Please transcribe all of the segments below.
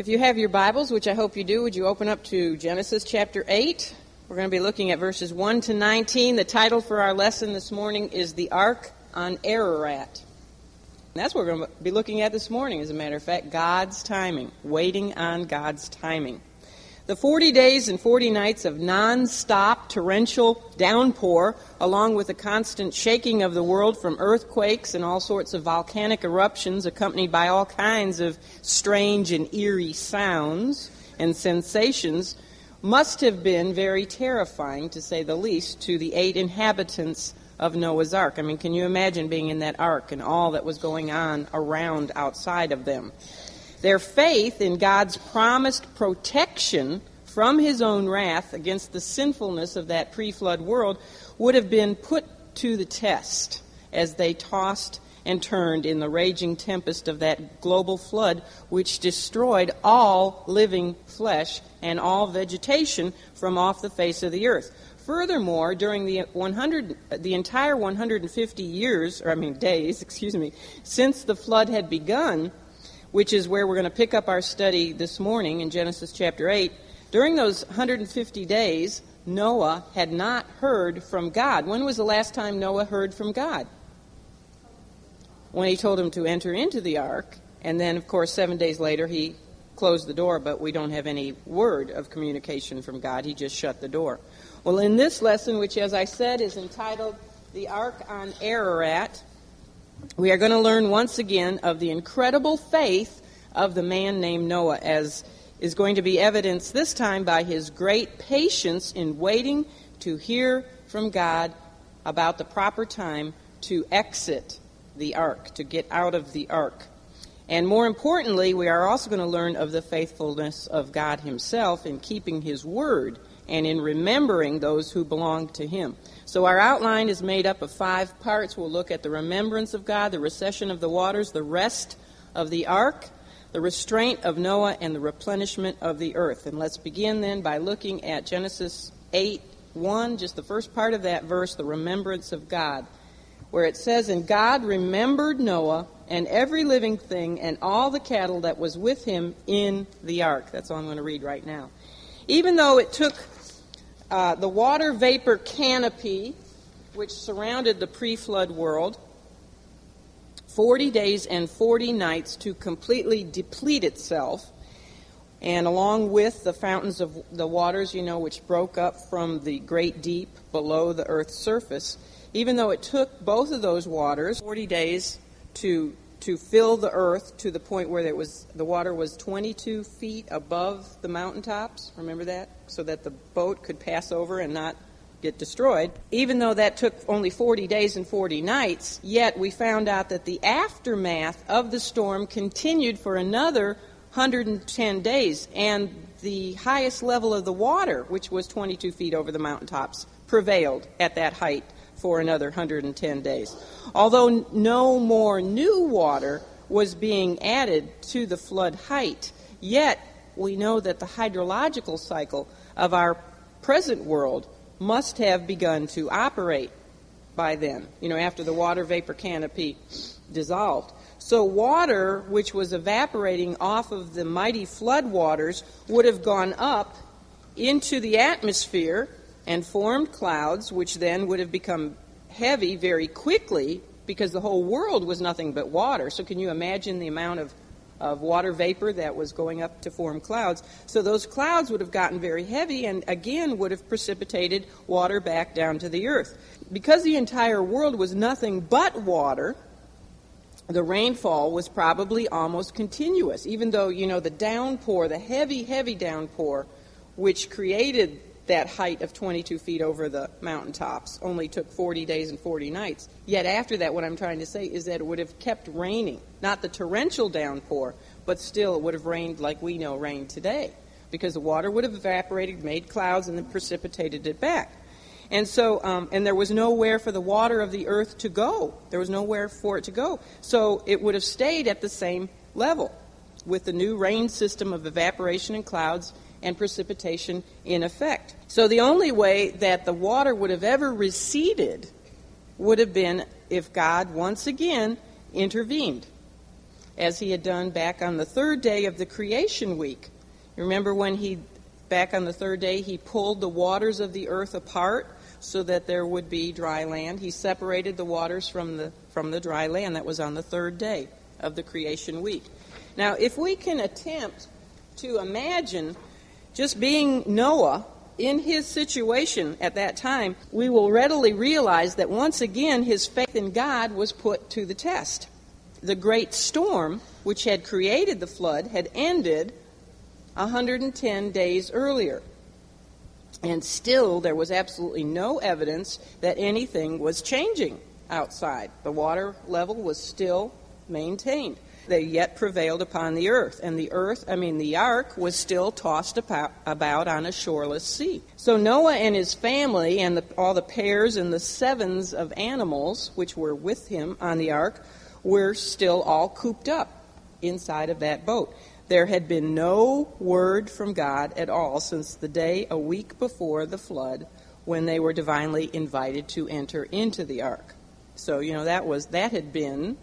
If you have your Bibles, which I hope you do, would you open up to Genesis chapter 8? We're going to be looking at verses 1 to 19. The title for our lesson this morning is The Ark on Ararat. And that's what we're going to be looking at this morning, as a matter of fact God's timing, waiting on God's timing. The 40 days and 40 nights of non stop torrential downpour, along with the constant shaking of the world from earthquakes and all sorts of volcanic eruptions, accompanied by all kinds of strange and eerie sounds and sensations, must have been very terrifying, to say the least, to the eight inhabitants of Noah's Ark. I mean, can you imagine being in that ark and all that was going on around outside of them? Their faith in God's promised protection from his own wrath against the sinfulness of that pre flood world would have been put to the test as they tossed and turned in the raging tempest of that global flood which destroyed all living flesh and all vegetation from off the face of the earth. Furthermore, during the 100, the entire 150 years, or I mean days, excuse me, since the flood had begun, which is where we're going to pick up our study this morning in Genesis chapter 8. During those 150 days, Noah had not heard from God. When was the last time Noah heard from God? When he told him to enter into the ark, and then, of course, seven days later, he closed the door, but we don't have any word of communication from God. He just shut the door. Well, in this lesson, which, as I said, is entitled The Ark on Ararat, we are going to learn once again of the incredible faith of the man named Noah, as is going to be evidenced this time by his great patience in waiting to hear from God about the proper time to exit the ark, to get out of the ark. And more importantly, we are also going to learn of the faithfulness of God Himself in keeping His word and in remembering those who belong to Him. So our outline is made up of five parts. We'll look at the remembrance of God, the recession of the waters, the rest of the ark, the restraint of Noah, and the replenishment of the earth. And let's begin then by looking at Genesis 8 1, just the first part of that verse, the remembrance of God, where it says, And God remembered Noah and every living thing and all the cattle that was with him in the ark. That's all I'm going to read right now. Even though it took uh, the water vapor canopy, which surrounded the pre flood world, 40 days and 40 nights to completely deplete itself. And along with the fountains of the waters, you know, which broke up from the great deep below the earth's surface, even though it took both of those waters 40 days to to fill the earth to the point where it was the water was 22 feet above the mountaintops. Remember that, so that the boat could pass over and not get destroyed. Even though that took only 40 days and 40 nights, yet we found out that the aftermath of the storm continued for another 110 days, and the highest level of the water, which was 22 feet over the mountaintops, prevailed at that height for another 110 days. Although no more new water was being added to the flood height, yet we know that the hydrological cycle of our present world must have begun to operate by then, you know, after the water vapor canopy dissolved. So, water which was evaporating off of the mighty flood waters would have gone up into the atmosphere and formed clouds, which then would have become heavy very quickly because the whole world was nothing but water. So, can you imagine the amount of, of water vapor that was going up to form clouds? So, those clouds would have gotten very heavy and again would have precipitated water back down to the earth. Because the entire world was nothing but water, the rainfall was probably almost continuous, even though, you know, the downpour, the heavy, heavy downpour, which created that height of 22 feet over the mountaintops only took 40 days and 40 nights. Yet after that, what I'm trying to say is that it would have kept raining. Not the torrential downpour, but still it would have rained like we know rain today. Because the water would have evaporated, made clouds, and then precipitated it back. And so, um, and there was nowhere for the water of the earth to go. There was nowhere for it to go. So it would have stayed at the same level with the new rain system of evaporation and clouds and precipitation in effect. So the only way that the water would have ever receded would have been if God once again intervened. as he had done back on the third day of the creation week. Remember when he, back on the third day, he pulled the waters of the earth apart so that there would be dry land. He separated the waters from the, from the dry land. That was on the third day of the creation week. Now, if we can attempt to imagine just being Noah in his situation at that time, we will readily realize that once again his faith in God was put to the test. The great storm, which had created the flood, had ended 110 days earlier. And still, there was absolutely no evidence that anything was changing outside. The water level was still maintained they yet prevailed upon the earth. And the earth, I mean, the ark was still tossed about on a shoreless sea. So Noah and his family and the, all the pairs and the sevens of animals which were with him on the ark were still all cooped up inside of that boat. There had been no word from God at all since the day a week before the flood when they were divinely invited to enter into the ark. So, you know, that was that had been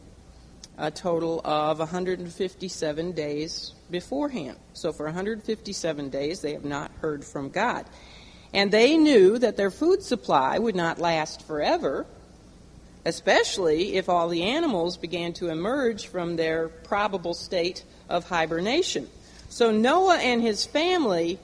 a total of 157 days beforehand. So for 157 days, they have not heard from God. And they knew that their food supply would not last forever, especially if all the animals began to emerge from their probable state of hibernation. So Noah and his family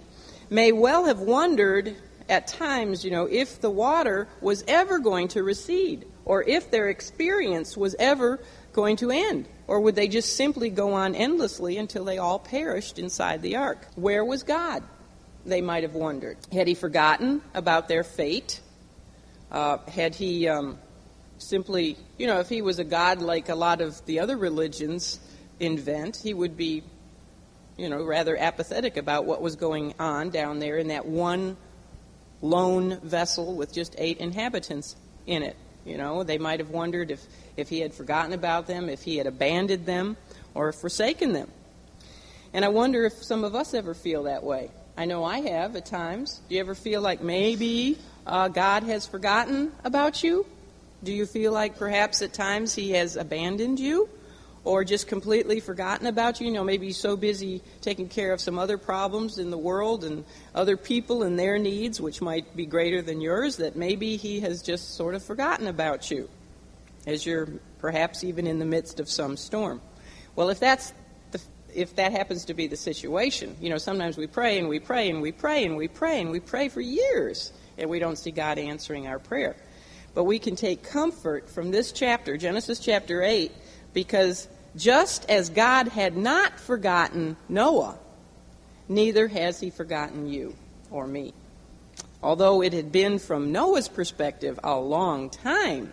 may well have wondered at times, you know, if the water was ever going to recede or if their experience was ever going to end? Or would they just simply go on endlessly until they all perished inside the ark? Where was God? They might have wondered. Had he forgotten about their fate? Uh, had he um, simply, you know, if he was a God like a lot of the other religions invent, he would be, you know, rather apathetic about what was going on down there in that one lone vessel with just eight inhabitants in it. You know, they might have wondered if, if he had forgotten about them, if he had abandoned them, or forsaken them. And I wonder if some of us ever feel that way. I know I have at times. Do you ever feel like maybe uh, God has forgotten about you? Do you feel like perhaps at times he has abandoned you? Or just completely forgotten about you. You know, maybe so busy taking care of some other problems in the world and other people and their needs, which might be greater than yours, that maybe he has just sort of forgotten about you as you're perhaps even in the midst of some storm. Well, if that's if that happens to be the situation, you know, sometimes we pray and we pray and we pray and we pray and we pray for years and we don't see God answering our prayer. But we can take comfort from this chapter, Genesis chapter 8, because just as God had not forgotten Noah, neither has he forgotten you or me. Although it had been from Noah's perspective a long time,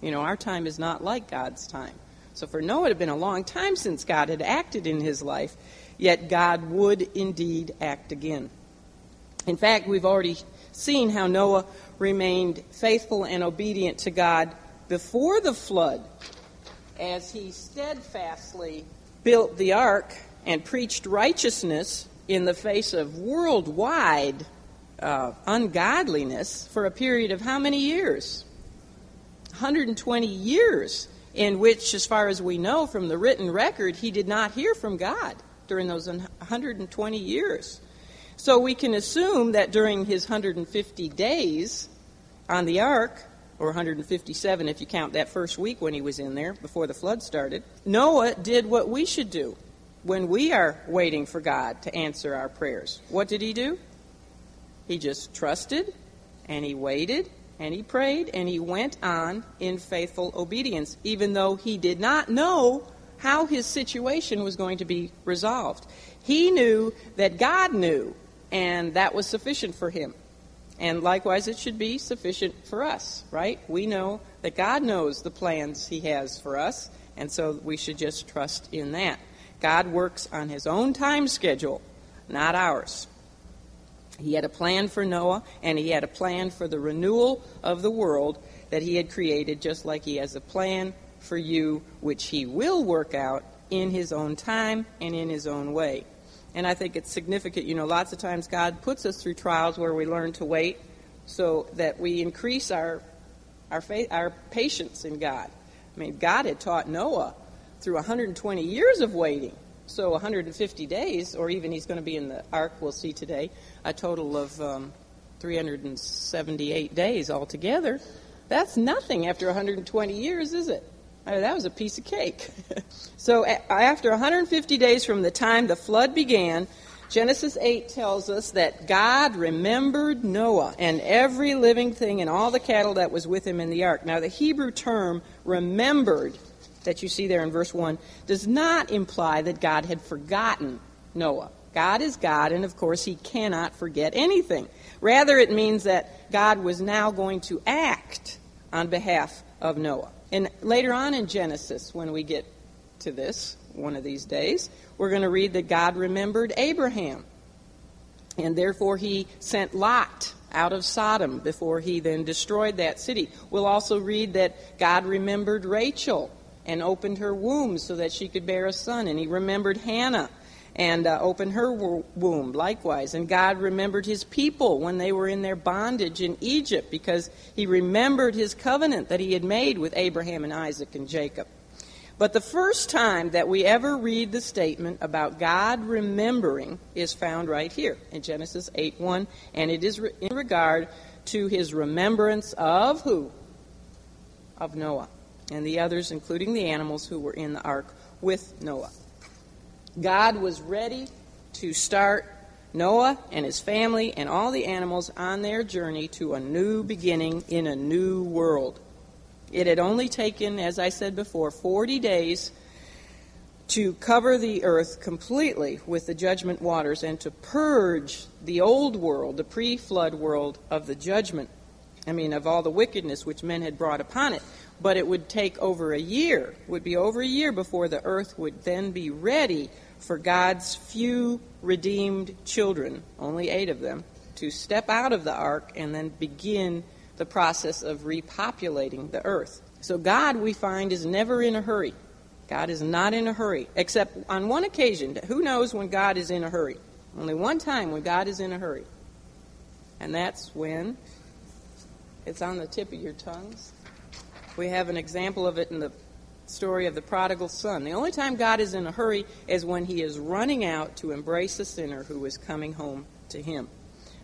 you know, our time is not like God's time. So for Noah, it had been a long time since God had acted in his life, yet God would indeed act again. In fact, we've already seen how Noah remained faithful and obedient to God before the flood as he steadfastly built the ark and preached righteousness in the face of worldwide uh, ungodliness for a period of how many years? 120 years, in which, as far as we know from the written record, he did not hear from God during those 120 years. So we can assume that during his 150 days on the ark, or 157 if you count that first week when he was in there before the flood started. Noah did what we should do when we are waiting for God to answer our prayers. What did he do? He just trusted and he waited and he prayed and he went on in faithful obedience, even though he did not know how his situation was going to be resolved. He knew that God knew, and that was sufficient for him. And likewise, it should be sufficient for us, right? We know that God knows the plans He has for us, and so we should just trust in that. God works on His own time schedule, not ours. He had a plan for Noah, and He had a plan for the renewal of the world that He had created, just like He has a plan for you, which He will work out in His own time and in His own way. And I think it's significant. You know, lots of times God puts us through trials where we learn to wait so that we increase our, our, faith, our patience in God. I mean, God had taught Noah through 120 years of waiting. So 150 days, or even he's going to be in the ark, we'll see today, a total of um, 378 days altogether. That's nothing after 120 years, is it? I mean, that was a piece of cake. so after 150 days from the time the flood began, Genesis 8 tells us that God remembered Noah and every living thing and all the cattle that was with him in the ark. Now, the Hebrew term remembered that you see there in verse 1 does not imply that God had forgotten Noah. God is God, and of course, he cannot forget anything. Rather, it means that God was now going to act on behalf of Noah. And later on in Genesis, when we get to this one of these days, we're going to read that God remembered Abraham. And therefore, he sent Lot out of Sodom before he then destroyed that city. We'll also read that God remembered Rachel and opened her womb so that she could bear a son. And he remembered Hannah and uh, opened her womb likewise. And God remembered his people when they were in their bondage in Egypt because he remembered his covenant that he had made with Abraham and Isaac and Jacob. But the first time that we ever read the statement about God remembering is found right here in Genesis 8 1, and it is in regard to his remembrance of who? Of Noah and the others, including the animals who were in the ark with Noah. God was ready to start Noah and his family and all the animals on their journey to a new beginning in a new world. It had only taken, as I said before, 40 days to cover the earth completely with the judgment waters and to purge the old world, the pre flood world, of the judgment. I mean, of all the wickedness which men had brought upon it but it would take over a year, would be over a year before the earth would then be ready for God's few redeemed children, only eight of them, to step out of the ark and then begin the process of repopulating the earth. So God, we find, is never in a hurry. God is not in a hurry, except on one occasion. Who knows when God is in a hurry? Only one time when God is in a hurry. And that's when it's on the tip of your tongues. We have an example of it in the story of the prodigal son. The only time God is in a hurry is when he is running out to embrace a sinner who is coming home to him.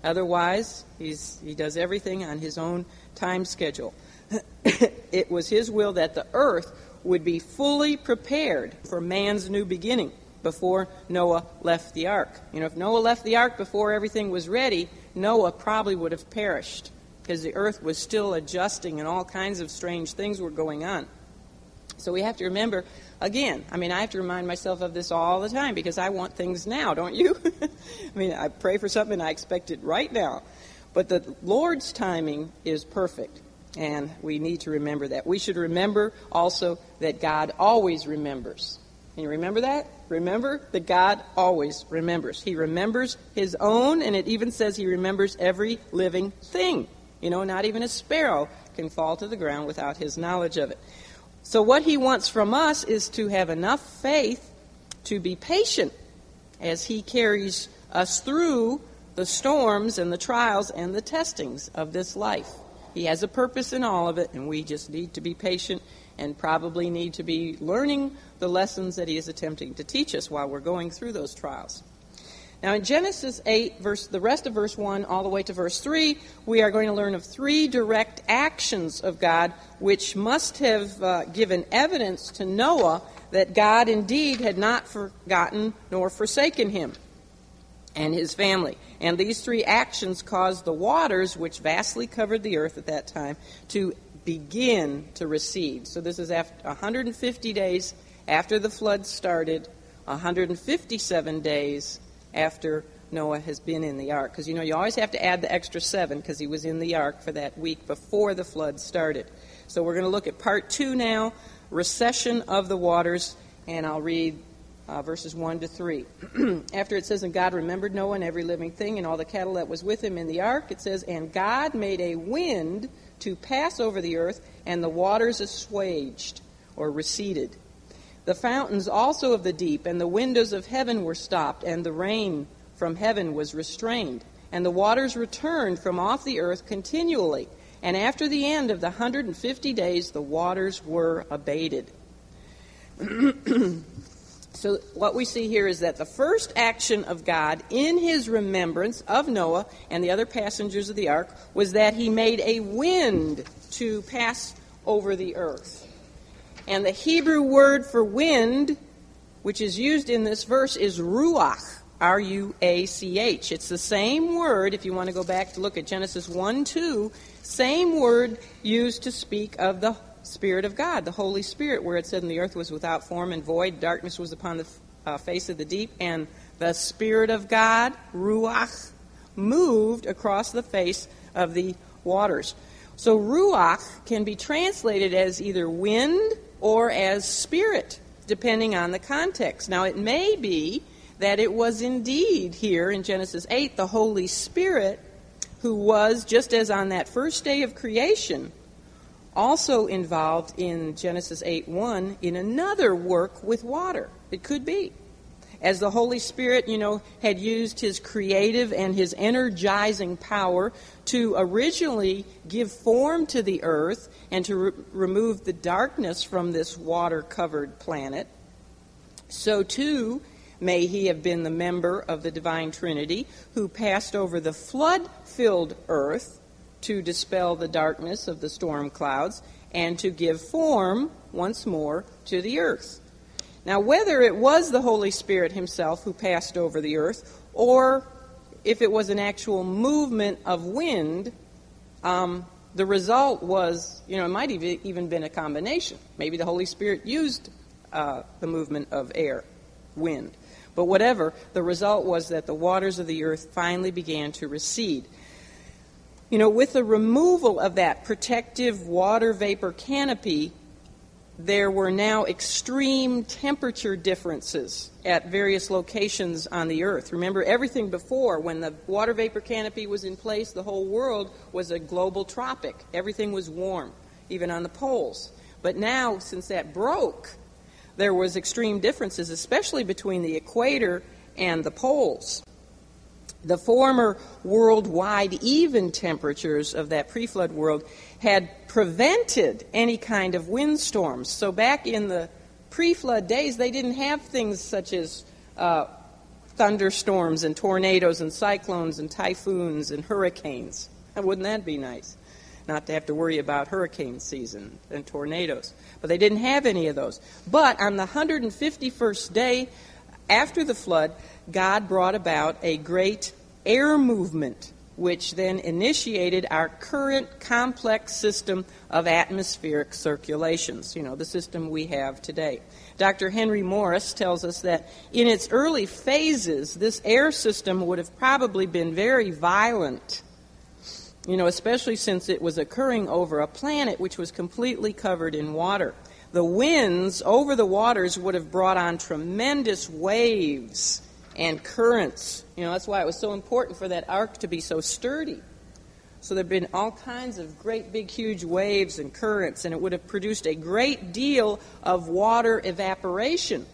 Otherwise, he does everything on his own time schedule. it was his will that the earth would be fully prepared for man's new beginning before Noah left the ark. You know, if Noah left the ark before everything was ready, Noah probably would have perished because the earth was still adjusting and all kinds of strange things were going on. So we have to remember, again, I mean, I have to remind myself of this all the time because I want things now, don't you? I mean, I pray for something and I expect it right now. But the Lord's timing is perfect, and we need to remember that. We should remember also that God always remembers. Can you remember that? Remember that God always remembers. He remembers His own, and it even says He remembers every living thing. You know, not even a sparrow can fall to the ground without his knowledge of it. So, what he wants from us is to have enough faith to be patient as he carries us through the storms and the trials and the testings of this life. He has a purpose in all of it, and we just need to be patient and probably need to be learning the lessons that he is attempting to teach us while we're going through those trials. Now, in Genesis 8, verse, the rest of verse 1 all the way to verse 3, we are going to learn of three direct actions of God which must have uh, given evidence to Noah that God indeed had not forgotten nor forsaken him and his family. And these three actions caused the waters, which vastly covered the earth at that time, to begin to recede. So this is after 150 days after the flood started, 157 days after Noah has been in the ark. Because, you know, you always have to add the extra seven because he was in the ark for that week before the flood started. So we're going to look at part two now recession of the waters, and I'll read uh, verses 1 to 3. After it says, And God remembered Noah and every living thing and all the cattle that was with him in the ark, it says, And God made a wind to pass over the earth, and the waters assuaged or receded. The fountains also of the deep and the windows of heaven were stopped, and the rain from heaven was restrained. And the waters returned from off the earth continually. And after the end of the 150 days, the waters were abated. so, what we see here is that the first action of God in his remembrance of Noah and the other passengers of the ark was that he made a wind to pass over the earth. And the Hebrew word for wind, which is used in this verse, is ruach. R U A C H. It's the same word, if you want to go back to look at Genesis 1 2, same word used to speak of the Spirit of God, the Holy Spirit, where it said, And the earth was without form and void, darkness was upon the uh, face of the deep, and the Spirit of God, Ruach, moved across the face of the waters. So Ruach can be translated as either wind or as spirit, depending on the context. Now, it may be that it was indeed here in Genesis 8 the Holy Spirit who was, just as on that first day of creation, also involved in Genesis 8 1 in another work with water. It could be as the Holy Spirit, you know, had used his creative and his energizing power to originally give form to the earth and to re- remove the darkness from this water covered planet, so too may he have been the member of the divine Trinity who passed over the flood filled earth to dispel the darkness of the storm clouds and to give form once more to the earth. Now, whether it was the Holy Spirit himself who passed over the earth, or if it was an actual movement of wind, um, the result was, you know, it might have even been a combination. Maybe the Holy Spirit used uh, the movement of air, wind. But whatever, the result was that the waters of the earth finally began to recede. You know, with the removal of that protective water vapor canopy, there were now extreme temperature differences at various locations on the earth. Remember, everything before, when the water vapor canopy was in place, the whole world was a global tropic. Everything was warm, even on the poles. But now, since that broke, there was extreme differences, especially between the equator and the poles. The former worldwide even temperatures of that pre flood world had prevented any kind of windstorms. So back in the pre flood days, they didn't have things such as uh, thunderstorms and tornadoes and cyclones and typhoons and hurricanes. wouldn't that be nice? Not to have to worry about hurricane season and tornadoes. But they didn't have any of those. But on the 151st day after the flood, God brought about a great air movement, which then initiated our current complex system of atmospheric circulations, you know, the system we have today. Dr. Henry Morris tells us that in its early phases, this air system would have probably been very violent, you know, especially since it was occurring over a planet which was completely covered in water the winds over the waters would have brought on tremendous waves and currents. You know, that's why it was so important for that ark to be so sturdy. So there have been all kinds of great big huge waves and currents, and it would have produced a great deal of water evaporation,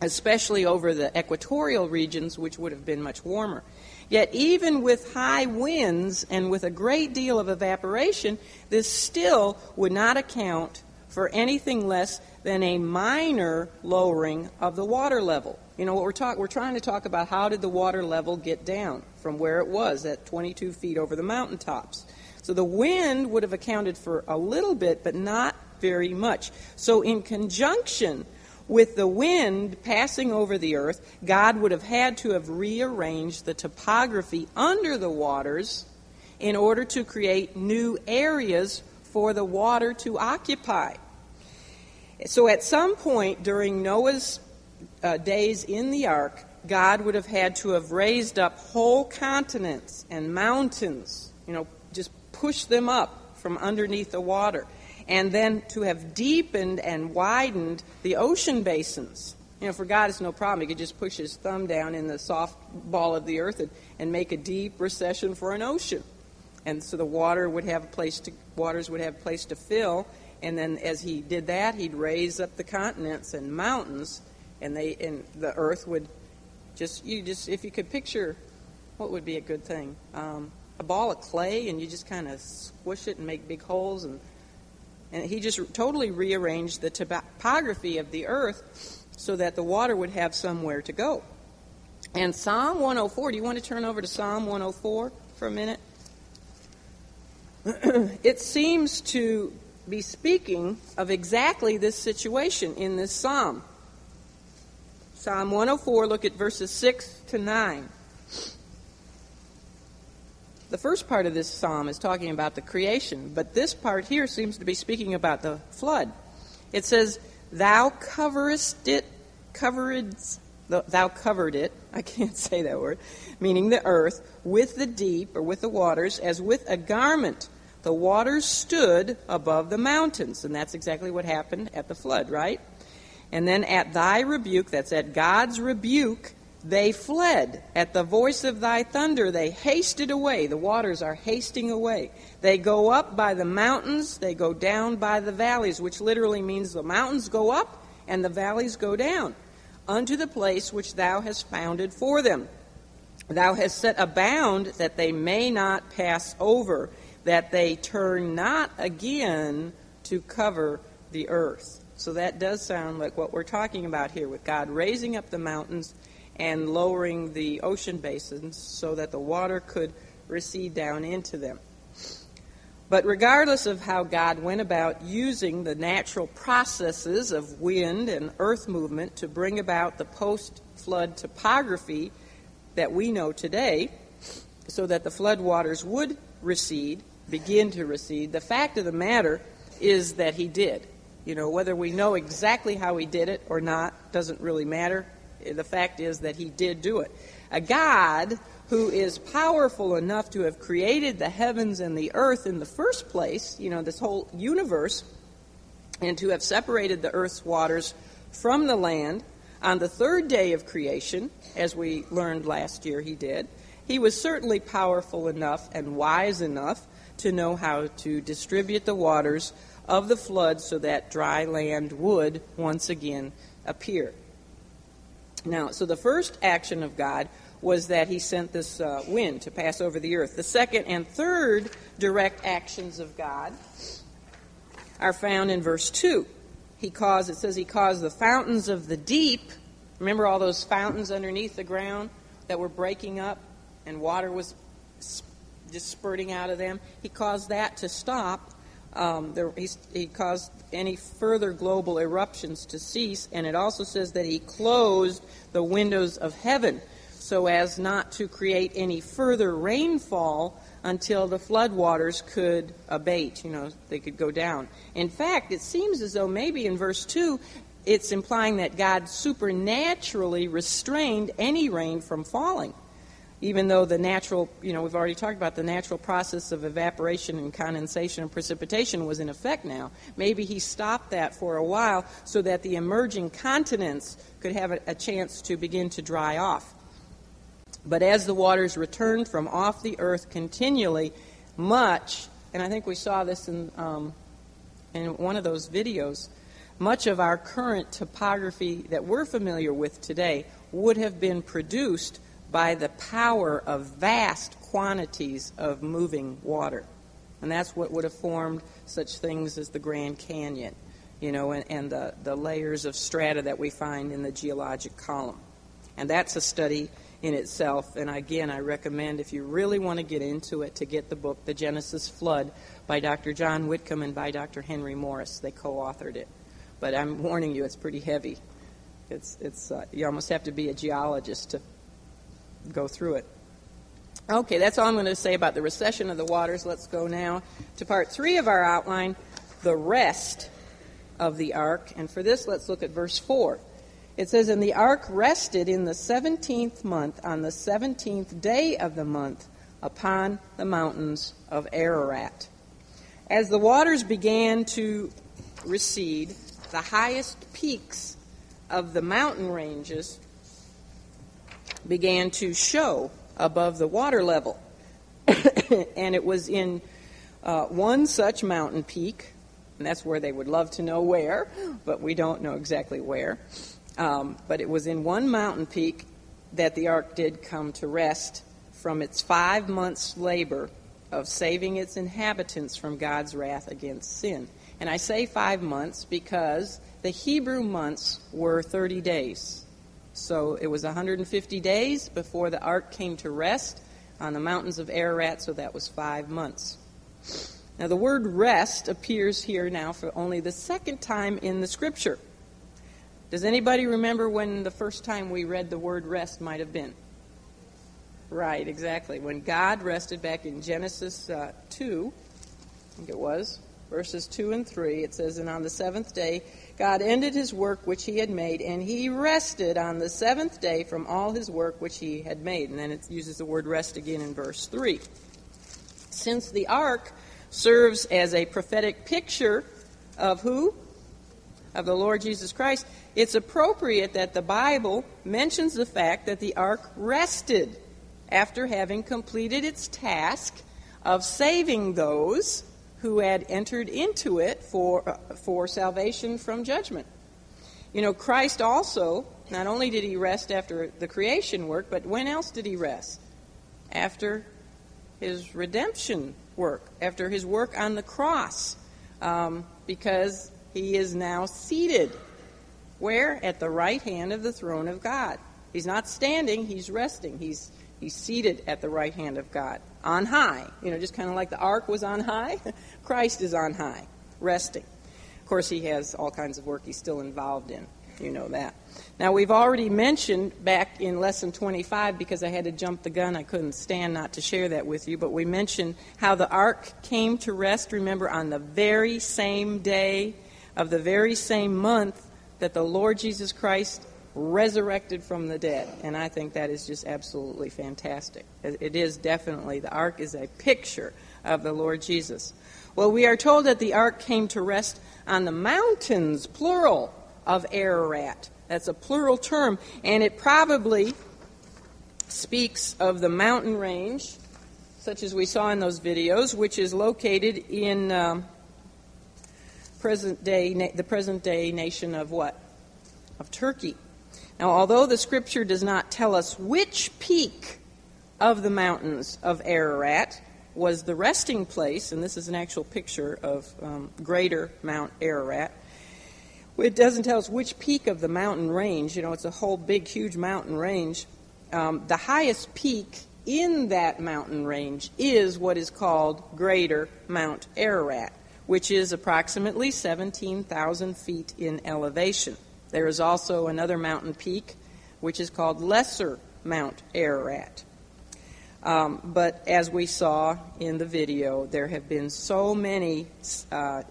especially over the equatorial regions, which would have been much warmer. Yet, even with high winds and with a great deal of evaporation, this still would not account for anything less than a minor lowering of the water level. You know what we're talking we're trying to talk about how did the water level get down from where it was at 22 feet over the mountaintops. So the wind would have accounted for a little bit but not very much. So in conjunction with the wind passing over the earth, God would have had to have rearranged the topography under the waters in order to create new areas for the water to occupy. So at some point during Noah's uh, days in the ark, God would have had to have raised up whole continents and mountains, you know, just push them up from underneath the water, and then to have deepened and widened the ocean basins. You know, for God, it's no problem. He could just push his thumb down in the soft ball of the earth and, and make a deep recession for an ocean. And so the water would have a place to, waters would have a place to fill, and then as he did that, he'd raise up the continents and mountains, and they and the earth would just you just if you could picture what would be a good thing um, a ball of clay and you just kind of squish it and make big holes and And he just totally rearranged the topography of the earth so that the water would have somewhere to go. And Psalm 104, do you want to turn over to Psalm 104 for a minute? it seems to be speaking of exactly this situation in this psalm. Psalm 104, look at verses 6 to 9. The first part of this psalm is talking about the creation, but this part here seems to be speaking about the flood. It says, Thou coverest it, covered, thou covered it, I can't say that word, meaning the earth, with the deep or with the waters, as with a garment. The waters stood above the mountains, and that's exactly what happened at the flood, right? And then at thy rebuke, that's at God's rebuke, they fled. At the voice of thy thunder, they hasted away. The waters are hasting away. They go up by the mountains, they go down by the valleys, which literally means the mountains go up and the valleys go down, unto the place which thou hast founded for them. Thou hast set a bound that they may not pass over, that they turn not again to cover the earth. So that does sound like what we're talking about here with God raising up the mountains and lowering the ocean basins so that the water could recede down into them. But regardless of how God went about using the natural processes of wind and earth movement to bring about the post flood topography that we know today, so that the flood waters would recede, begin to recede, the fact of the matter is that He did. You know, whether we know exactly how He did it or not doesn't really matter the fact is that he did do it. A God who is powerful enough to have created the heavens and the earth in the first place, you know, this whole universe, and to have separated the earth's waters from the land on the third day of creation, as we learned last year he did, he was certainly powerful enough and wise enough to know how to distribute the waters of the flood so that dry land would once again appear. Now, so the first action of God was that he sent this uh, wind to pass over the earth. The second and third direct actions of God are found in verse 2. He caused, it says, he caused the fountains of the deep. Remember all those fountains underneath the ground that were breaking up and water was just spurting out of them? He caused that to stop um, there, he caused any further global eruptions to cease, and it also says that he closed the windows of heaven so as not to create any further rainfall until the floodwaters could abate, you know, they could go down. In fact, it seems as though maybe in verse 2, it's implying that God supernaturally restrained any rain from falling even though the natural, you know, we've already talked about the natural process of evaporation and condensation and precipitation was in effect now. Maybe he stopped that for a while so that the emerging continents could have a, a chance to begin to dry off. But as the waters returned from off the earth continually, much, and I think we saw this in, um, in one of those videos, much of our current topography that we're familiar with today would have been produced by the power of vast quantities of moving water. And that's what would have formed such things as the Grand Canyon, you know, and, and the, the layers of strata that we find in the geologic column. And that's a study in itself. And again, I recommend if you really want to get into it, to get the book, The Genesis Flood, by Dr. John Whitcomb and by Dr. Henry Morris. They co authored it. But I'm warning you, it's pretty heavy. It's, it's, uh, you almost have to be a geologist to go through it. Okay, that's all I'm going to say about the recession of the waters. Let's go now to part three of our outline, the rest of the ark. And for this, let's look at verse 4. It says, And the ark rested in the seventeenth month, on the seventeenth day of the month, upon the mountains of Ararat. As the waters began to recede, the highest peaks of the mountain ranges began to show above the water level. and it was in uh, one such mountain peak, and that's where they would love to know where, but we don't know exactly where. Um, but it was in one mountain peak that the ark did come to rest from its five months' labor of saving its inhabitants from God's wrath against sin. And I say five months because the Hebrew months were 30 days. So it was 150 days before the ark came to rest on the mountains of Ararat, so that was five months. Now, the word rest appears here now for only the second time in the scripture. Does anybody remember when the first time we read the word rest might have been? Right, exactly. When God rested back in Genesis uh, 2, I think it was, verses 2 and 3, it says, And on the seventh day, God ended his work which he had made, and he rested on the seventh day from all his work which he had made. And then it uses the word rest again in verse 3. Since the ark serves as a prophetic picture of who? Of the Lord Jesus Christ, it's appropriate that the Bible mentions the fact that the ark rested after having completed its task of saving those who had entered into it for, uh, for salvation from judgment. You know, Christ also, not only did he rest after the creation work, but when else did he rest? After his redemption work, after his work on the cross, um, because he is now seated. Where? At the right hand of the throne of God. He's not standing, he's resting. He's, he's seated at the right hand of God on high. You know, just kind of like the ark was on high, Christ is on high, resting. Of course, he has all kinds of work he's still involved in. You know that. Now, we've already mentioned back in lesson 25, because I had to jump the gun, I couldn't stand not to share that with you, but we mentioned how the ark came to rest, remember, on the very same day of the very same month that the Lord Jesus Christ resurrected from the dead. And I think that is just absolutely fantastic. It is definitely, the ark is a picture of the Lord Jesus. Well, we are told that the ark came to rest on the mountains, plural, of Ararat. That's a plural term, and it probably speaks of the mountain range, such as we saw in those videos, which is located in um, present day, the present day nation of what? Of Turkey. Now, although the scripture does not tell us which peak of the mountains of Ararat was the resting place, and this is an actual picture of um, greater Mount Ararat, it doesn't tell us which peak of the mountain range. You know, it's a whole big, huge mountain range. Um, the highest peak in that mountain range is what is called Greater Mount Ararat, which is approximately 17,000 feet in elevation. There is also another mountain peak, which is called Lesser Mount Ararat. Um, but as we saw in the video, there have been so many uh,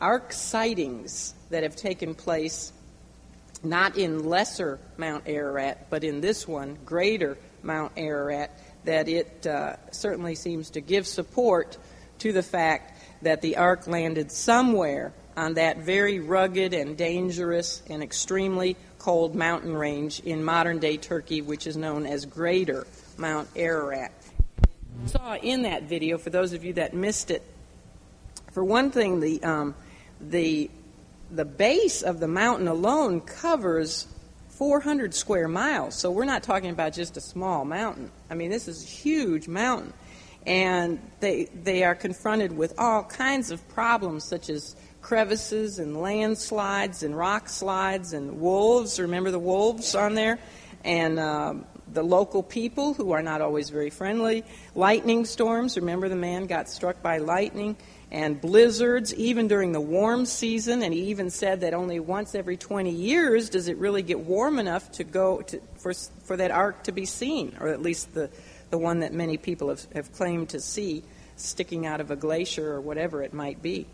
ark sightings that have taken place not in lesser Mount Ararat, but in this one, greater Mount Ararat, that it uh, certainly seems to give support to the fact that the ark landed somewhere on that very rugged and dangerous and extremely cold mountain range in modern day Turkey, which is known as Greater Mount Ararat. Saw in that video, for those of you that missed it, for one thing, the um, the the base of the mountain alone covers 400 square miles. So we're not talking about just a small mountain. I mean, this is a huge mountain, and they they are confronted with all kinds of problems such as crevices and landslides and rock slides and wolves. Remember the wolves on there? And um, the local people who are not always very friendly. Lightning storms. Remember the man got struck by lightning. And blizzards, even during the warm season. And he even said that only once every 20 years does it really get warm enough to go to, for, for that ark to be seen, or at least the, the one that many people have, have claimed to see sticking out of a glacier or whatever it might be.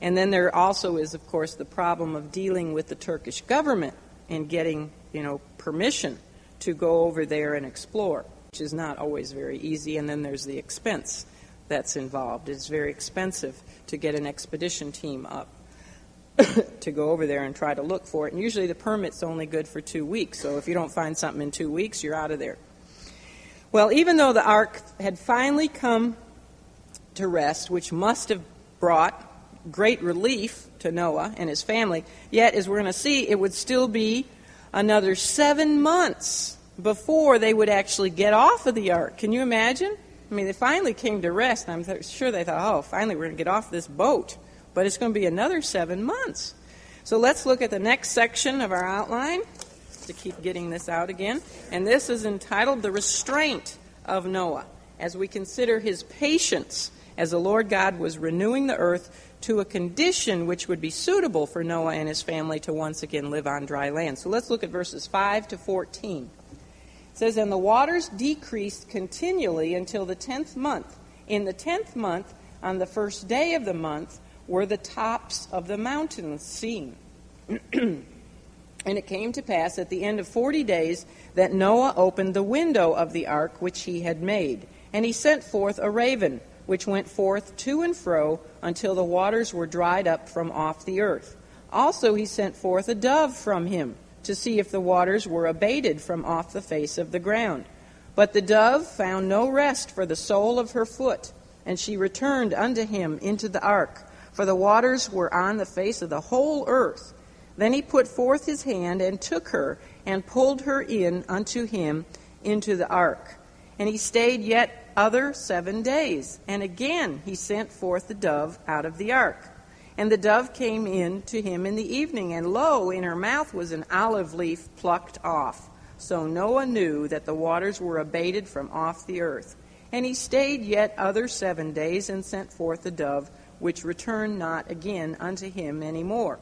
And then there also is, of course, the problem of dealing with the Turkish government and getting, you know, permission to go over there and explore, which is not always very easy. And then there's the expense that's involved. It's very expensive to get an expedition team up to go over there and try to look for it. And usually the permit's only good for two weeks. So if you don't find something in two weeks, you're out of there. Well, even though the ark had finally come to rest, which must have brought great relief to Noah and his family. Yet, as we're going to see, it would still be another seven months before they would actually get off of the ark. Can you imagine? I mean, they finally came to rest, and I'm sure they thought, oh, finally we're going to get off this boat. but it's going to be another seven months. So let's look at the next section of our outline to keep getting this out again. And this is entitled The Restraint of Noah, as we consider his patience as the Lord God was renewing the earth to a condition which would be suitable for Noah and his family to once again live on dry land. So let's look at verses 5 to 14. It says, And the waters decreased continually until the tenth month. In the tenth month, on the first day of the month, were the tops of the mountains seen. and it came to pass at the end of forty days that Noah opened the window of the ark which he had made. And he sent forth a raven, which went forth to and fro until the waters were dried up from off the earth. Also he sent forth a dove from him to see if the waters were abated from off the face of the ground. But the dove found no rest for the sole of her foot, and she returned unto him into the ark, for the waters were on the face of the whole earth. Then he put forth his hand and took her, and pulled her in unto him into the ark. And he stayed yet other seven days. And again he sent forth the dove out of the ark. And the dove came in to him in the evening, and lo, in her mouth was an olive leaf plucked off. So Noah knew that the waters were abated from off the earth. And he stayed yet other seven days and sent forth the dove, which returned not again unto him any more.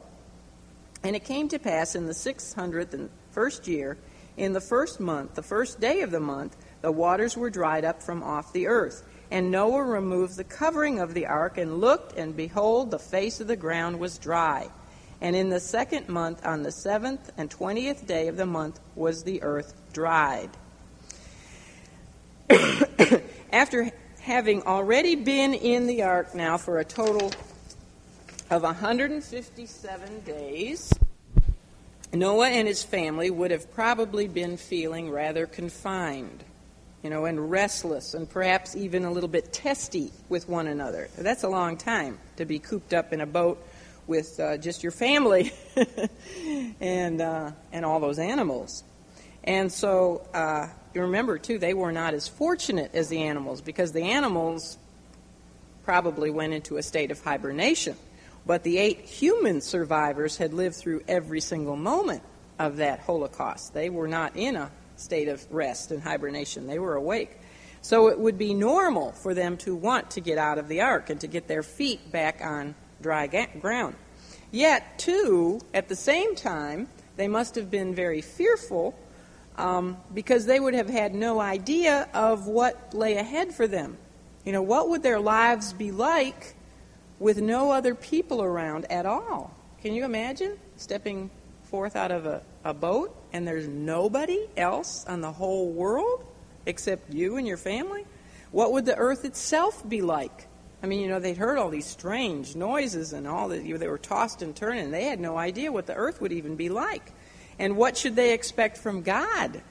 And it came to pass in the six hundredth and first year, in the first month, the first day of the month, the waters were dried up from off the earth. And Noah removed the covering of the ark and looked, and behold, the face of the ground was dry. And in the second month, on the seventh and twentieth day of the month, was the earth dried. After having already been in the ark now for a total of 157 days, Noah and his family would have probably been feeling rather confined, you know, and restless and perhaps even a little bit testy with one another. That's a long time to be cooped up in a boat with uh, just your family and uh, and all those animals. And so uh, you remember too, they were not as fortunate as the animals because the animals probably went into a state of hibernation. But the eight human survivors had lived through every single moment of that Holocaust. They were not in a state of rest and hibernation, they were awake. So it would be normal for them to want to get out of the ark and to get their feet back on dry ga- ground. Yet, too, at the same time, they must have been very fearful um, because they would have had no idea of what lay ahead for them. You know, what would their lives be like with no other people around at all? Can you imagine stepping forth out of a, a boat and there's nobody else on the whole world except you and your family? What would the earth itself be like? I mean, you know, they'd heard all these strange noises and all that. You know, they were tossed and turned, and They had no idea what the earth would even be like. And what should they expect from God?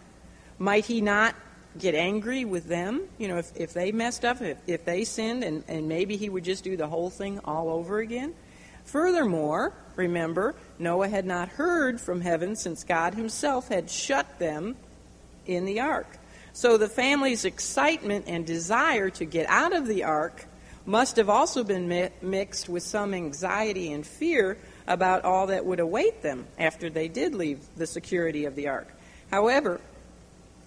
Might He not get angry with them? You know, if, if they messed up, if, if they sinned, and, and maybe He would just do the whole thing all over again? Furthermore, remember, Noah had not heard from heaven since God Himself had shut them in the ark. So the family's excitement and desire to get out of the ark must have also been mi- mixed with some anxiety and fear about all that would await them after they did leave the security of the ark. However,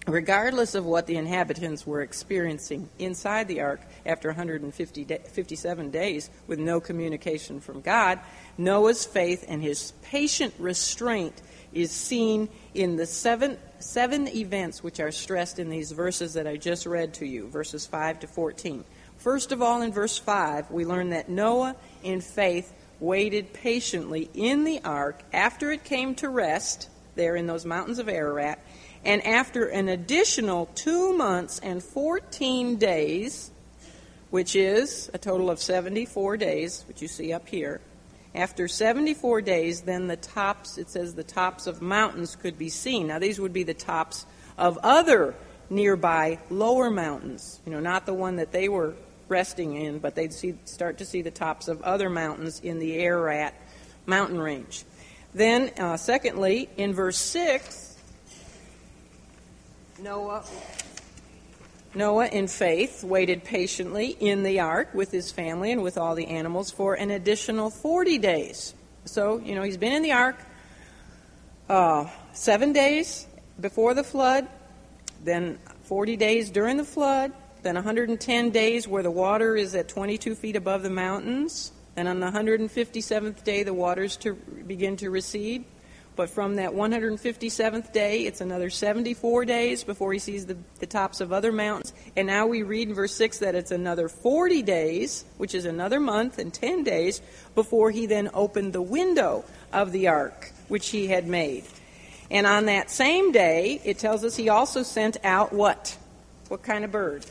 regardless of what the inhabitants were experiencing inside the ark after 157 days with no communication from God, Noah's faith and his patient restraint is seen in the seven, seven events which are stressed in these verses that I just read to you, verses 5 to 14. First of all, in verse 5, we learn that Noah, in faith, waited patiently in the ark after it came to rest there in those mountains of Ararat, and after an additional two months and 14 days, which is a total of 74 days, which you see up here, after 74 days, then the tops, it says the tops of mountains could be seen. Now, these would be the tops of other nearby lower mountains, you know, not the one that they were resting in, but they'd see, start to see the tops of other mountains in the Ararat mountain range. Then, uh, secondly, in verse 6, Noah Noah, in faith, waited patiently in the ark with his family and with all the animals for an additional 40 days. So, you know, he's been in the ark uh, seven days before the flood, then 40 days during the flood, then 110 days where the water is at 22 feet above the mountains, and on the 157th day the waters to begin to recede. But from that 157th day, it's another 74 days before he sees the, the tops of other mountains. And now we read in verse 6 that it's another 40 days, which is another month and 10 days, before he then opened the window of the ark, which he had made. And on that same day, it tells us he also sent out what? What kind of bird?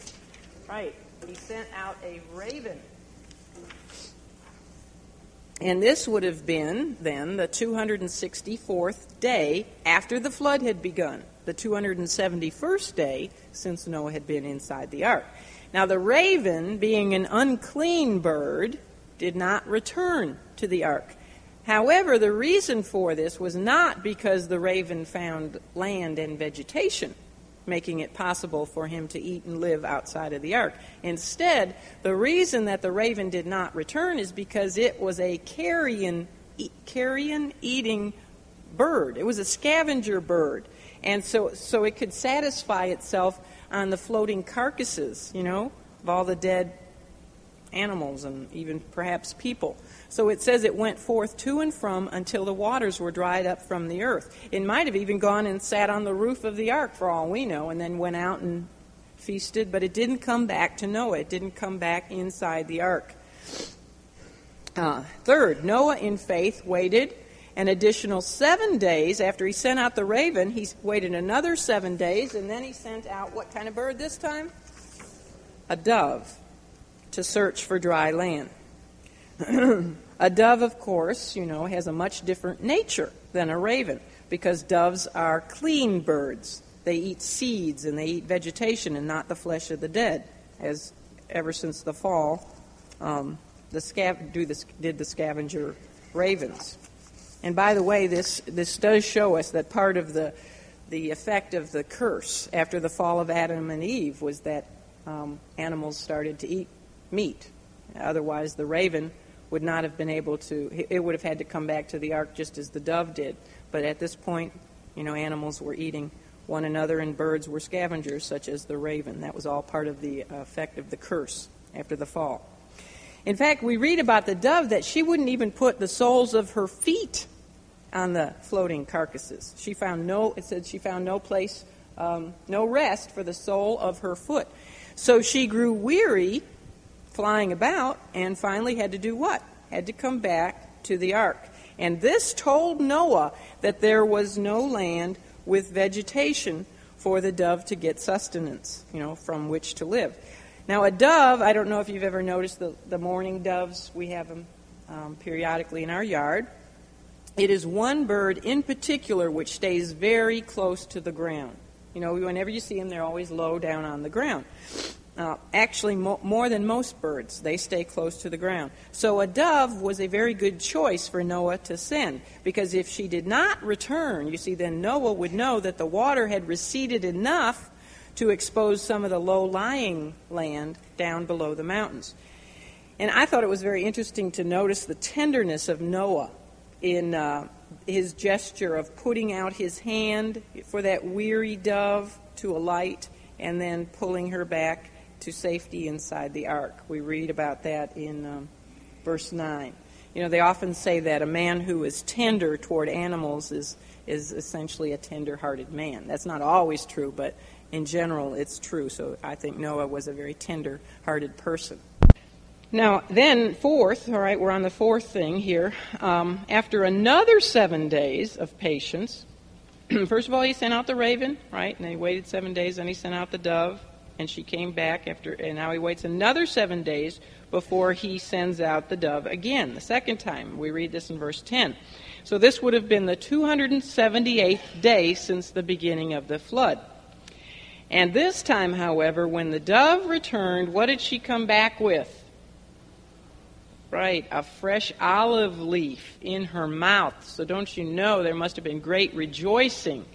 Right. He sent out a raven. And this would have been then the 264th day after the flood had begun, the 271st day since Noah had been inside the ark. Now, the raven, being an unclean bird, did not return to the ark. However, the reason for this was not because the raven found land and vegetation making it possible for him to eat and live outside of the ark. Instead, the reason that the raven did not return is because it was a carrion, carrion eating bird. It was a scavenger bird. And so, so it could satisfy itself on the floating carcasses, you know, of all the dead animals and even perhaps people. So it says it went forth to and from until the waters were dried up from the earth. It might have even gone and sat on the roof of the ark, for all we know, and then went out and feasted, but it didn't come back to Noah. It didn't come back inside the ark. Uh, third, Noah in faith waited an additional seven days after he sent out the raven. He waited another seven days, and then he sent out what kind of bird this time? A dove to search for dry land. a dove, of course, you know, has a much different nature than a raven because doves are clean birds. They eat seeds and they eat vegetation and not the flesh of the dead, as ever since the fall, um, the scav- the, did the scavenger ravens. And by the way, this, this does show us that part of the, the effect of the curse after the fall of Adam and Eve was that um, animals started to eat meat. Otherwise, the raven would not have been able to, it would have had to come back to the ark just as the dove did. But at this point, you know, animals were eating one another and birds were scavengers, such as the raven. That was all part of the effect of the curse after the fall. In fact, we read about the dove that she wouldn't even put the soles of her feet on the floating carcasses. She found no, it said she found no place, um, no rest for the sole of her foot. So she grew weary flying about and finally had to do what? Had to come back to the ark. And this told Noah that there was no land with vegetation for the dove to get sustenance, you know, from which to live. Now, a dove, I don't know if you've ever noticed the, the mourning doves, we have them um, periodically in our yard. It is one bird in particular which stays very close to the ground. You know, whenever you see them, they're always low down on the ground. Uh, actually, mo- more than most birds, they stay close to the ground. So a dove was a very good choice for Noah to send, because if she did not return, you see, then Noah would know that the water had receded enough to expose some of the low lying land down below the mountains. And I thought it was very interesting to notice the tenderness of Noah in uh, his gesture of putting out his hand for that weary dove to alight and then pulling her back to safety inside the ark. We read about that in um, verse 9. You know, they often say that a man who is tender toward animals is, is essentially a tender hearted man. That's not always true, but in general it's true. So I think Noah was a very tender hearted person. Now, then, fourth, all right, we're on the fourth thing here. Um, after another seven days of patience, first of all, he sent out the raven, right? And he waited seven days, then he sent out the dove and she came back after, and now he waits another seven days before he sends out the dove again, the second time. We read this in verse 10. So this would have been the 278th day since the beginning of the flood. And this time, however, when the dove returned, what did she come back with? Right, a fresh olive leaf in her mouth. So don't you know there must have been great rejoicing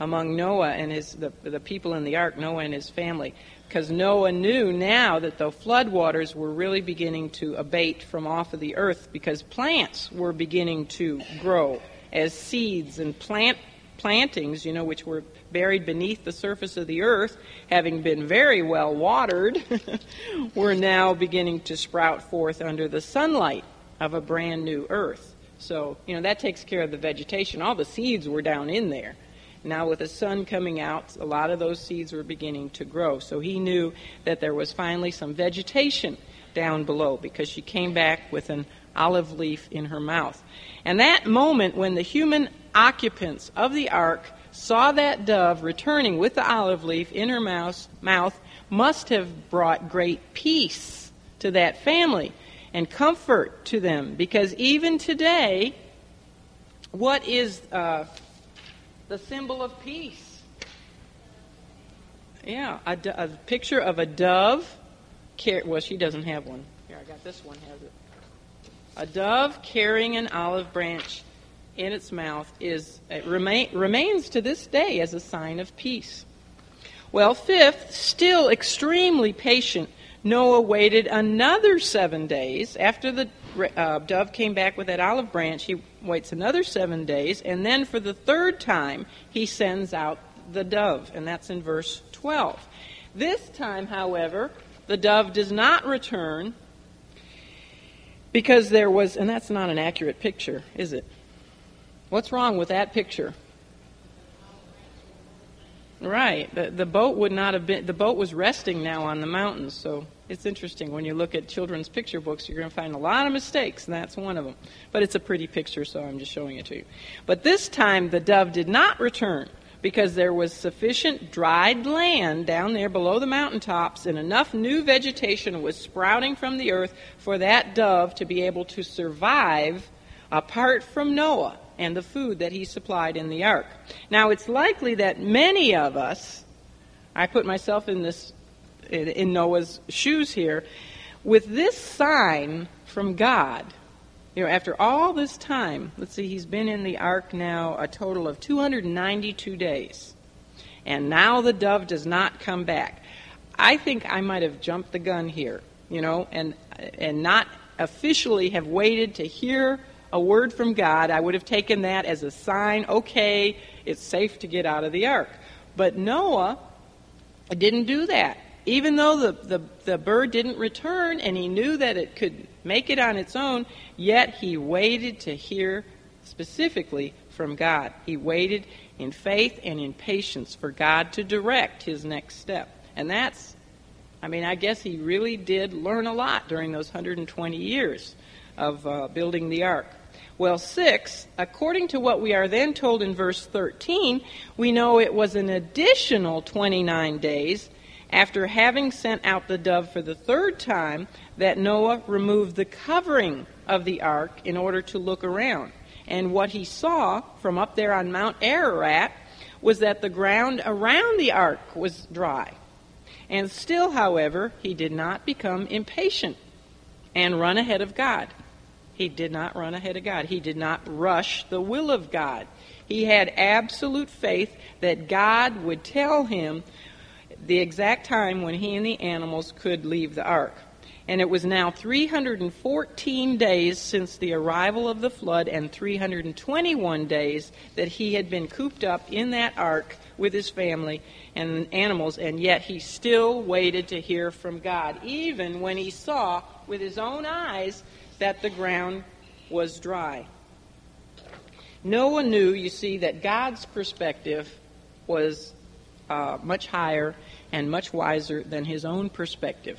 among Noah and his the, the people in the ark, Noah and his family, because Noah knew now that the flood waters were really beginning to abate from off of the earth because plants were beginning to grow as seeds and plant plantings, you know, which were buried beneath the surface of the earth, having been very well watered, were now beginning to sprout forth under the sunlight of a brand new earth. So, you know, that takes care of the vegetation. All the seeds were down in there. Now, with the sun coming out, a lot of those seeds were beginning to grow. So he knew that there was finally some vegetation down below because she came back with an olive leaf in her mouth. And that moment when the human occupants of the ark saw that dove returning with the olive leaf in her mouth, mouth must have brought great peace to that family and comfort to them because even today, what is uh, the symbol of peace? Yeah, a, a picture of a dove. Car- well, she doesn't have one. Here, I got this one. Has it? A dove carrying an olive branch in its mouth is it remain, remains to this day as a sign of peace. Well, fifth, still extremely patient, Noah waited another seven days after the uh, dove came back with that olive branch. He waits another seven days, and then for the third time, he sends out the dove, and that's in verse 12. This time, however, the dove does not return because there was, and that's not an accurate picture, is it? What's wrong with that picture? Right. The, the boat would not have been, the boat was resting now on the mountains. So it's interesting. When you look at children's picture books, you're going to find a lot of mistakes, and that's one of them. But it's a pretty picture, so I'm just showing it to you. But this time, the dove did not return because there was sufficient dried land down there below the mountaintops and enough new vegetation was sprouting from the earth for that dove to be able to survive apart from Noah and the food that he supplied in the ark. Now, it's likely that many of us, I put myself in this in Noah's shoes here, with this sign from God, you know, after all this time, let's see, he's been in the ark now a total of 292 days. And now the dove does not come back. I think I might have jumped the gun here, you know, and and not officially have waited to hear a word from God, I would have taken that as a sign, okay, it's safe to get out of the ark. But Noah didn't do that. Even though the, the, the bird didn't return and he knew that it could make it on its own, yet he waited to hear specifically from God. He waited in faith and in patience for God to direct his next step. And that's, I mean, I guess he really did learn a lot during those 120 years of uh, building the ark. Well, six, according to what we are then told in verse 13, we know it was an additional 29 days after having sent out the dove for the third time that Noah removed the covering of the ark in order to look around. And what he saw from up there on Mount Ararat was that the ground around the ark was dry. And still, however, he did not become impatient and run ahead of God. He did not run ahead of God. He did not rush the will of God. He had absolute faith that God would tell him the exact time when he and the animals could leave the ark. And it was now 314 days since the arrival of the flood and 321 days that he had been cooped up in that ark with his family and animals, and yet he still waited to hear from God, even when he saw with his own eyes that the ground was dry. Noah knew, you see, that God's perspective was uh, much higher and much wiser than his own perspective.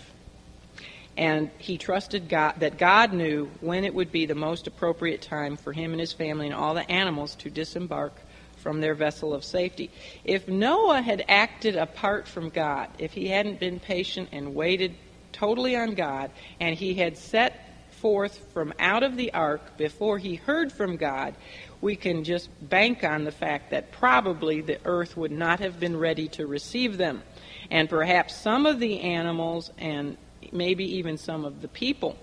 And he trusted God that God knew when it would be the most appropriate time for him and his family and all the animals to disembark from their vessel of safety. If Noah had acted apart from God, if he hadn't been patient and waited totally on God, and he had set forth from out of the ark before he heard from God, we can just bank on the fact that probably the earth would not have been ready to receive them. And perhaps some of the animals and maybe even some of the people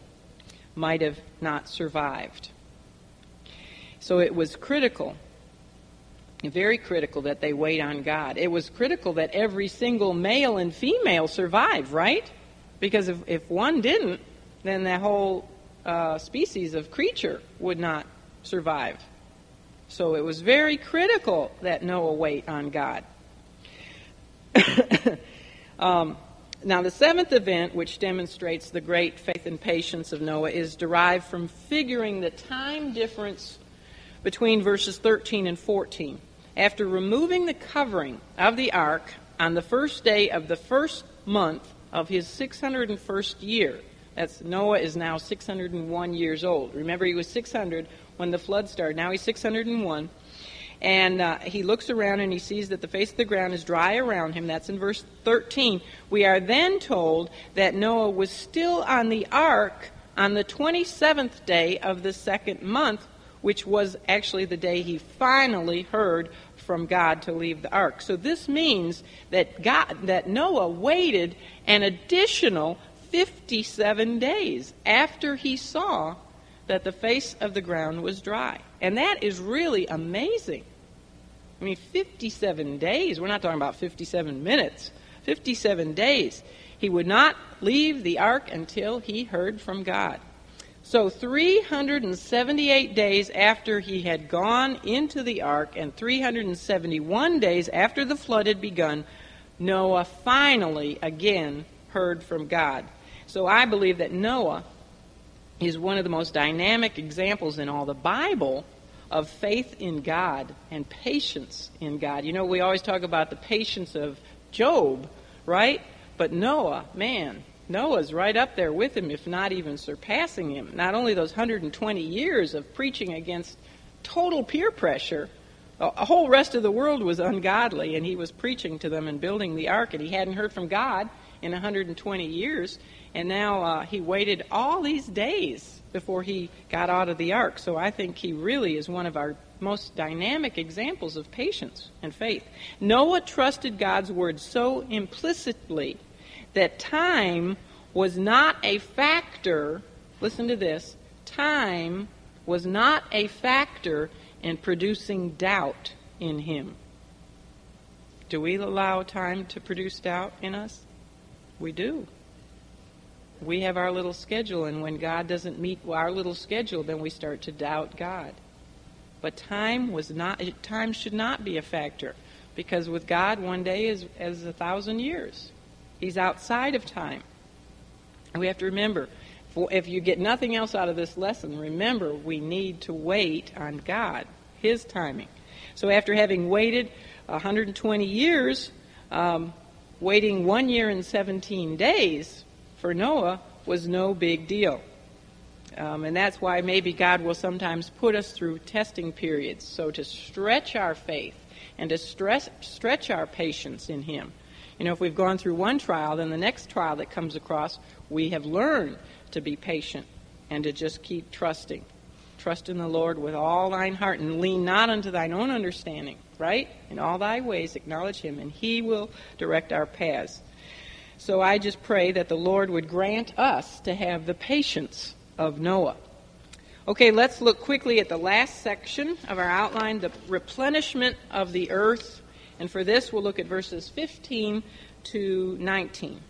might have not survived. So it was critical Very critical that they wait on God. It was critical that every single male and female survive, right? Because if, if one didn't, then the whole uh, species of creature would not survive. So it was very critical that Noah wait on God. Um, now, the seventh event, which demonstrates the great faith and patience of Noah, is derived from figuring the time difference between verses 13 and 14. After removing the covering of the ark on the first day of the first month of his 601st year, that's Noah is now 601 years old. Remember, he was 600 when the flood started. Now he's 601. And uh, he looks around and he sees that the face of the ground is dry around him. That's in verse 13. We are then told that Noah was still on the ark on the 27th day of the second month, which was actually the day he finally heard from God to leave the ark. So this means that God that Noah waited an additional 57 days after he saw that the face of the ground was dry. And that is really amazing. I mean, 57 days. We're not talking about 57 minutes. 57 days. He would not leave the ark until he heard from God. So, 378 days after he had gone into the ark, and 371 days after the flood had begun, Noah finally again heard from God. So, I believe that Noah is one of the most dynamic examples in all the Bible of faith in God and patience in God. You know, we always talk about the patience of Job, right? But Noah, man, Noah's right up there with him, if not even surpassing him. Not only those 120 years of preaching against total peer pressure, a whole rest of the world was ungodly, and he was preaching to them and building the ark, and he hadn't heard from God in 120 years. And now uh, he waited all these days before he got out of the ark. So I think he really is one of our most dynamic examples of patience and faith. Noah trusted God's word so implicitly that time was not a factor. Listen to this time was not a factor in producing doubt in him. Do we allow time to produce doubt in us? We do we have our little schedule, and when God doesn't meet our little schedule, then we start to doubt God. But time was not time should not be a factor, because with God, one day is as a thousand years. He's outside of time. And we have to remember, if you get nothing else out of this lesson, remember we need to wait on God, His timing. So after having waited 120 years, um, waiting one year and 17 days for Noah was no big deal. Um, and that's why maybe God will sometimes put us through testing periods, so to stretch our faith and to stress, stretch our patience in Him. You know, if we've gone through one trial, then the next trial that comes across, we have learned to be patient and to just keep trusting. Trust in the Lord with all thine heart and lean not unto thine own understanding, right? In all thy ways acknowledge Him, and He will direct our paths. So I just pray that the Lord would grant us to have the patience of Noah. Okay, let's look quickly at the last section of our outline, the replenishment of the earth. And for this, we'll look at verses 15 to 19.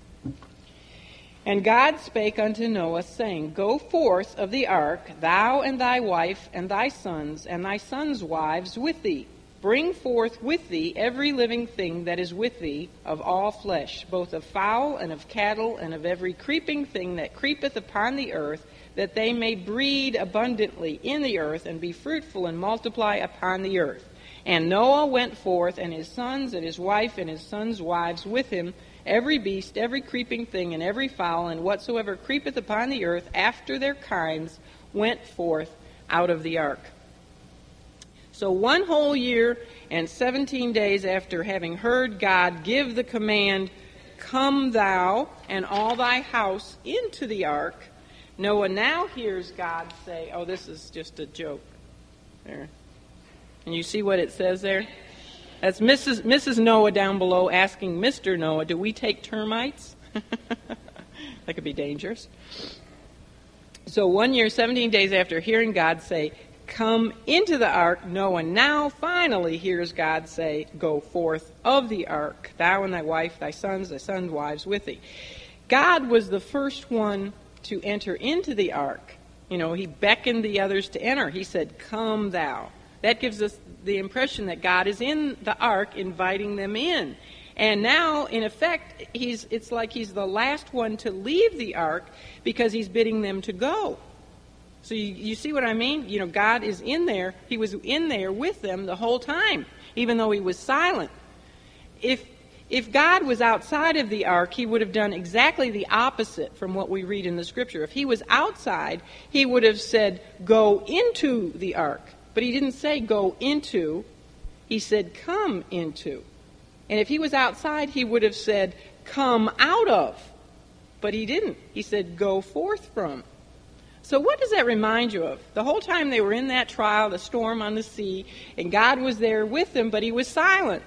And God spake unto Noah, saying, Go forth of the ark, thou and thy wife, and thy sons, and thy sons' wives with thee Bring forth with thee every living thing that is with thee of all flesh, both of fowl and of cattle and of every creeping thing that creepeth upon the earth, that they may breed abundantly in the earth and be fruitful and multiply upon the earth. And Noah went forth, and his sons and his wife and his sons' wives with him, every beast, every creeping thing, and every fowl, and whatsoever creepeth upon the earth after their kinds, went forth out of the ark. So, one whole year and 17 days after having heard God give the command, Come thou and all thy house into the ark, Noah now hears God say, Oh, this is just a joke. There. And you see what it says there? That's Mrs. Mrs. Noah down below asking Mr. Noah, Do we take termites? that could be dangerous. So, one year, 17 days after hearing God say, Come into the ark. Noah now finally hears God say, Go forth of the ark, thou and thy wife, thy sons, thy sons' wives with thee. God was the first one to enter into the ark. You know, he beckoned the others to enter. He said, Come thou. That gives us the impression that God is in the ark inviting them in. And now, in effect, he's, it's like he's the last one to leave the ark because he's bidding them to go. So you, you see what I mean? You know, God is in there. He was in there with them the whole time, even though he was silent. If if God was outside of the ark, he would have done exactly the opposite from what we read in the scripture. If he was outside, he would have said, Go into the ark. But he didn't say, Go into. He said, Come into. And if he was outside, he would have said, Come out of. But he didn't. He said, Go forth from. So, what does that remind you of? The whole time they were in that trial, the storm on the sea, and God was there with them, but he was silent.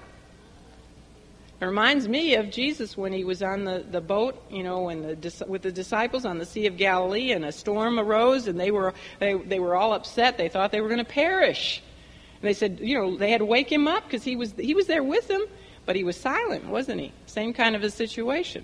It reminds me of Jesus when he was on the, the boat, you know, when the, with the disciples on the Sea of Galilee, and a storm arose, and they were, they, they were all upset. They thought they were going to perish. And they said, you know, they had to wake him up because he was, he was there with them, but he was silent, wasn't he? Same kind of a situation.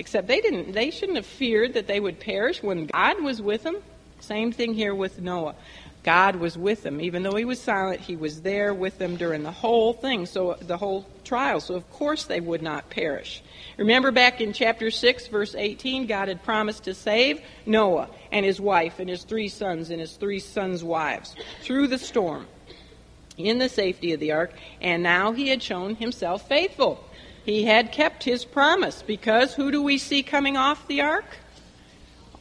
Except they didn't they shouldn't have feared that they would perish when God was with them. Same thing here with Noah. God was with them. Even though he was silent, he was there with them during the whole thing, so the whole trial. So of course they would not perish. Remember back in chapter 6, verse 18, God had promised to save Noah and his wife and his three sons and his three sons' wives through the storm in the safety of the ark, and now he had shown himself faithful. He had kept his promise because who do we see coming off the ark?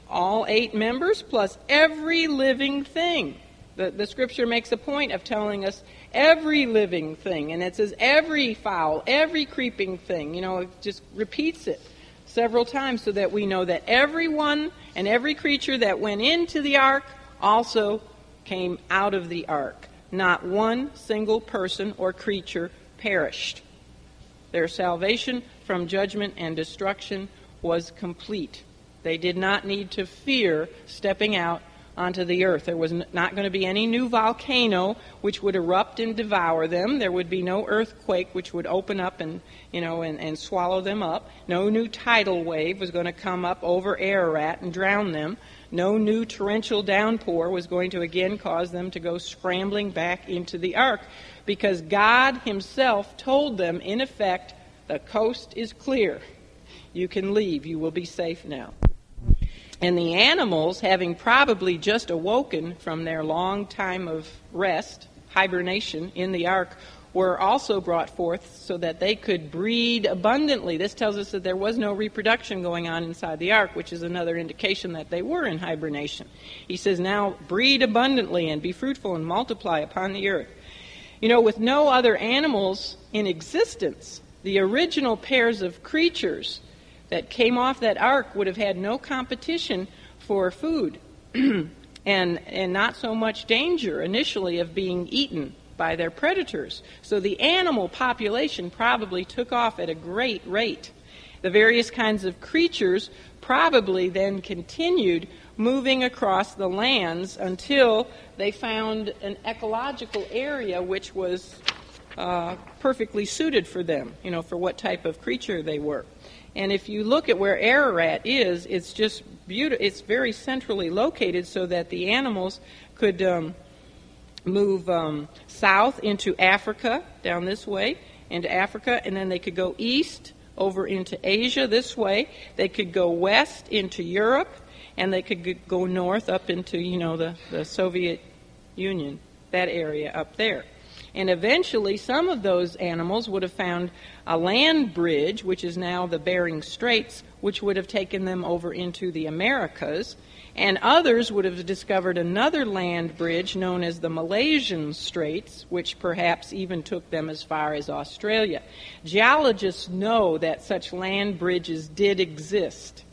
All eight members plus every living thing. The, the scripture makes a point of telling us every living thing, and it says every fowl, every creeping thing. You know, it just repeats it several times so that we know that everyone and every creature that went into the ark also came out of the ark. Not one single person or creature perished. Their salvation from judgment and destruction was complete. They did not need to fear stepping out onto the earth. There was not going to be any new volcano which would erupt and devour them. There would be no earthquake which would open up and, you know, and, and swallow them up. No new tidal wave was going to come up over Ararat and drown them. No new torrential downpour was going to again cause them to go scrambling back into the ark because God Himself told them, in effect, the coast is clear. You can leave. You will be safe now. And the animals, having probably just awoken from their long time of rest, hibernation in the ark, were also brought forth so that they could breed abundantly. This tells us that there was no reproduction going on inside the ark, which is another indication that they were in hibernation. He says, Now breed abundantly and be fruitful and multiply upon the earth. You know, with no other animals in existence, the original pairs of creatures that came off that ark would have had no competition for food and, and not so much danger initially of being eaten by their predators. So the animal population probably took off at a great rate. The various kinds of creatures probably then continued moving across the lands until they found an ecological area which was uh, perfectly suited for them, you know, for what type of creature they were. And if you look at where Ararat is, it's just beautiful. It's very centrally located so that the animals could um, move um, south into Africa, down this way, into Africa, and then they could go east over into Asia this way. They could go west into Europe, and they could go north up into, you know, the, the Soviet Union, that area up there. And eventually, some of those animals would have found a land bridge, which is now the Bering Straits, which would have taken them over into the Americas. And others would have discovered another land bridge known as the Malaysian Straits, which perhaps even took them as far as Australia. Geologists know that such land bridges did exist.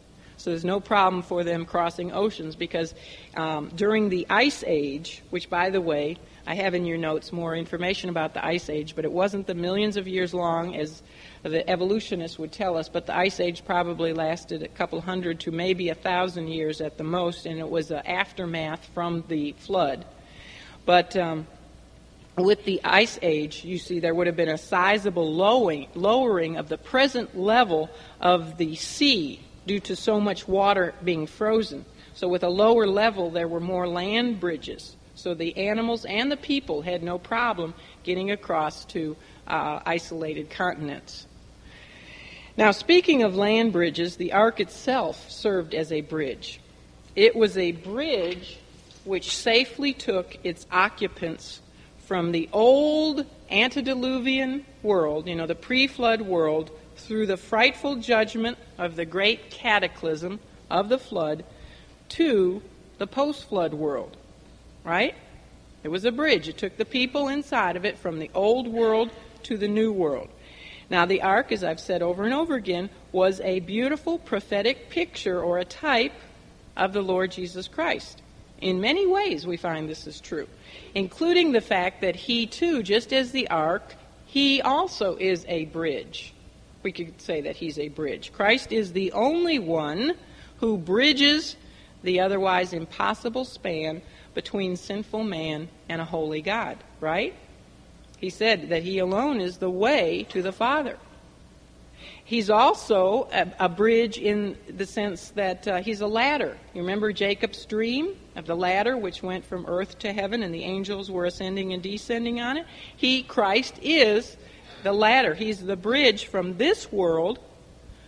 So there's no problem for them crossing oceans because um, during the Ice Age, which, by the way, I have in your notes more information about the Ice Age, but it wasn't the millions of years long as the evolutionists would tell us, but the Ice Age probably lasted a couple hundred to maybe a thousand years at the most, and it was an aftermath from the flood. But um, with the ice age, you see, there would have been a sizable lowering, lowering of the present level of the sea due to so much water being frozen. So, with a lower level, there were more land bridges. So, the animals and the people had no problem getting across to uh, isolated continents. Now, speaking of land bridges, the ark itself served as a bridge. It was a bridge which safely took its occupants from the old antediluvian world, you know, the pre flood world, through the frightful judgment of the great cataclysm of the flood to the post flood world. Right? It was a bridge. It took the people inside of it from the old world to the new world. Now, the ark, as I've said over and over again, was a beautiful prophetic picture or a type of the Lord Jesus Christ. In many ways, we find this is true, including the fact that he, too, just as the ark, he also is a bridge. We could say that he's a bridge. Christ is the only one who bridges the otherwise impossible span between sinful man and a holy God, right? He said that he alone is the way to the Father. He's also a, a bridge in the sense that uh, he's a ladder. You remember Jacob's dream of the ladder which went from earth to heaven and the angels were ascending and descending on it? He, Christ, is the ladder. He's the bridge from this world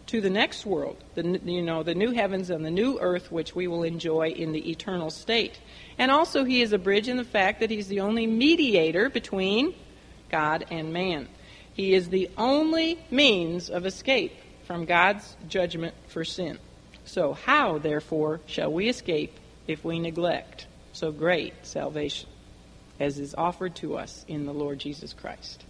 to the next world, the, you know, the new heavens and the new earth which we will enjoy in the eternal state. And also he is a bridge in the fact that he's the only mediator between God and man. He is the only means of escape from God's judgment for sin. So, how, therefore, shall we escape if we neglect so great salvation as is offered to us in the Lord Jesus Christ?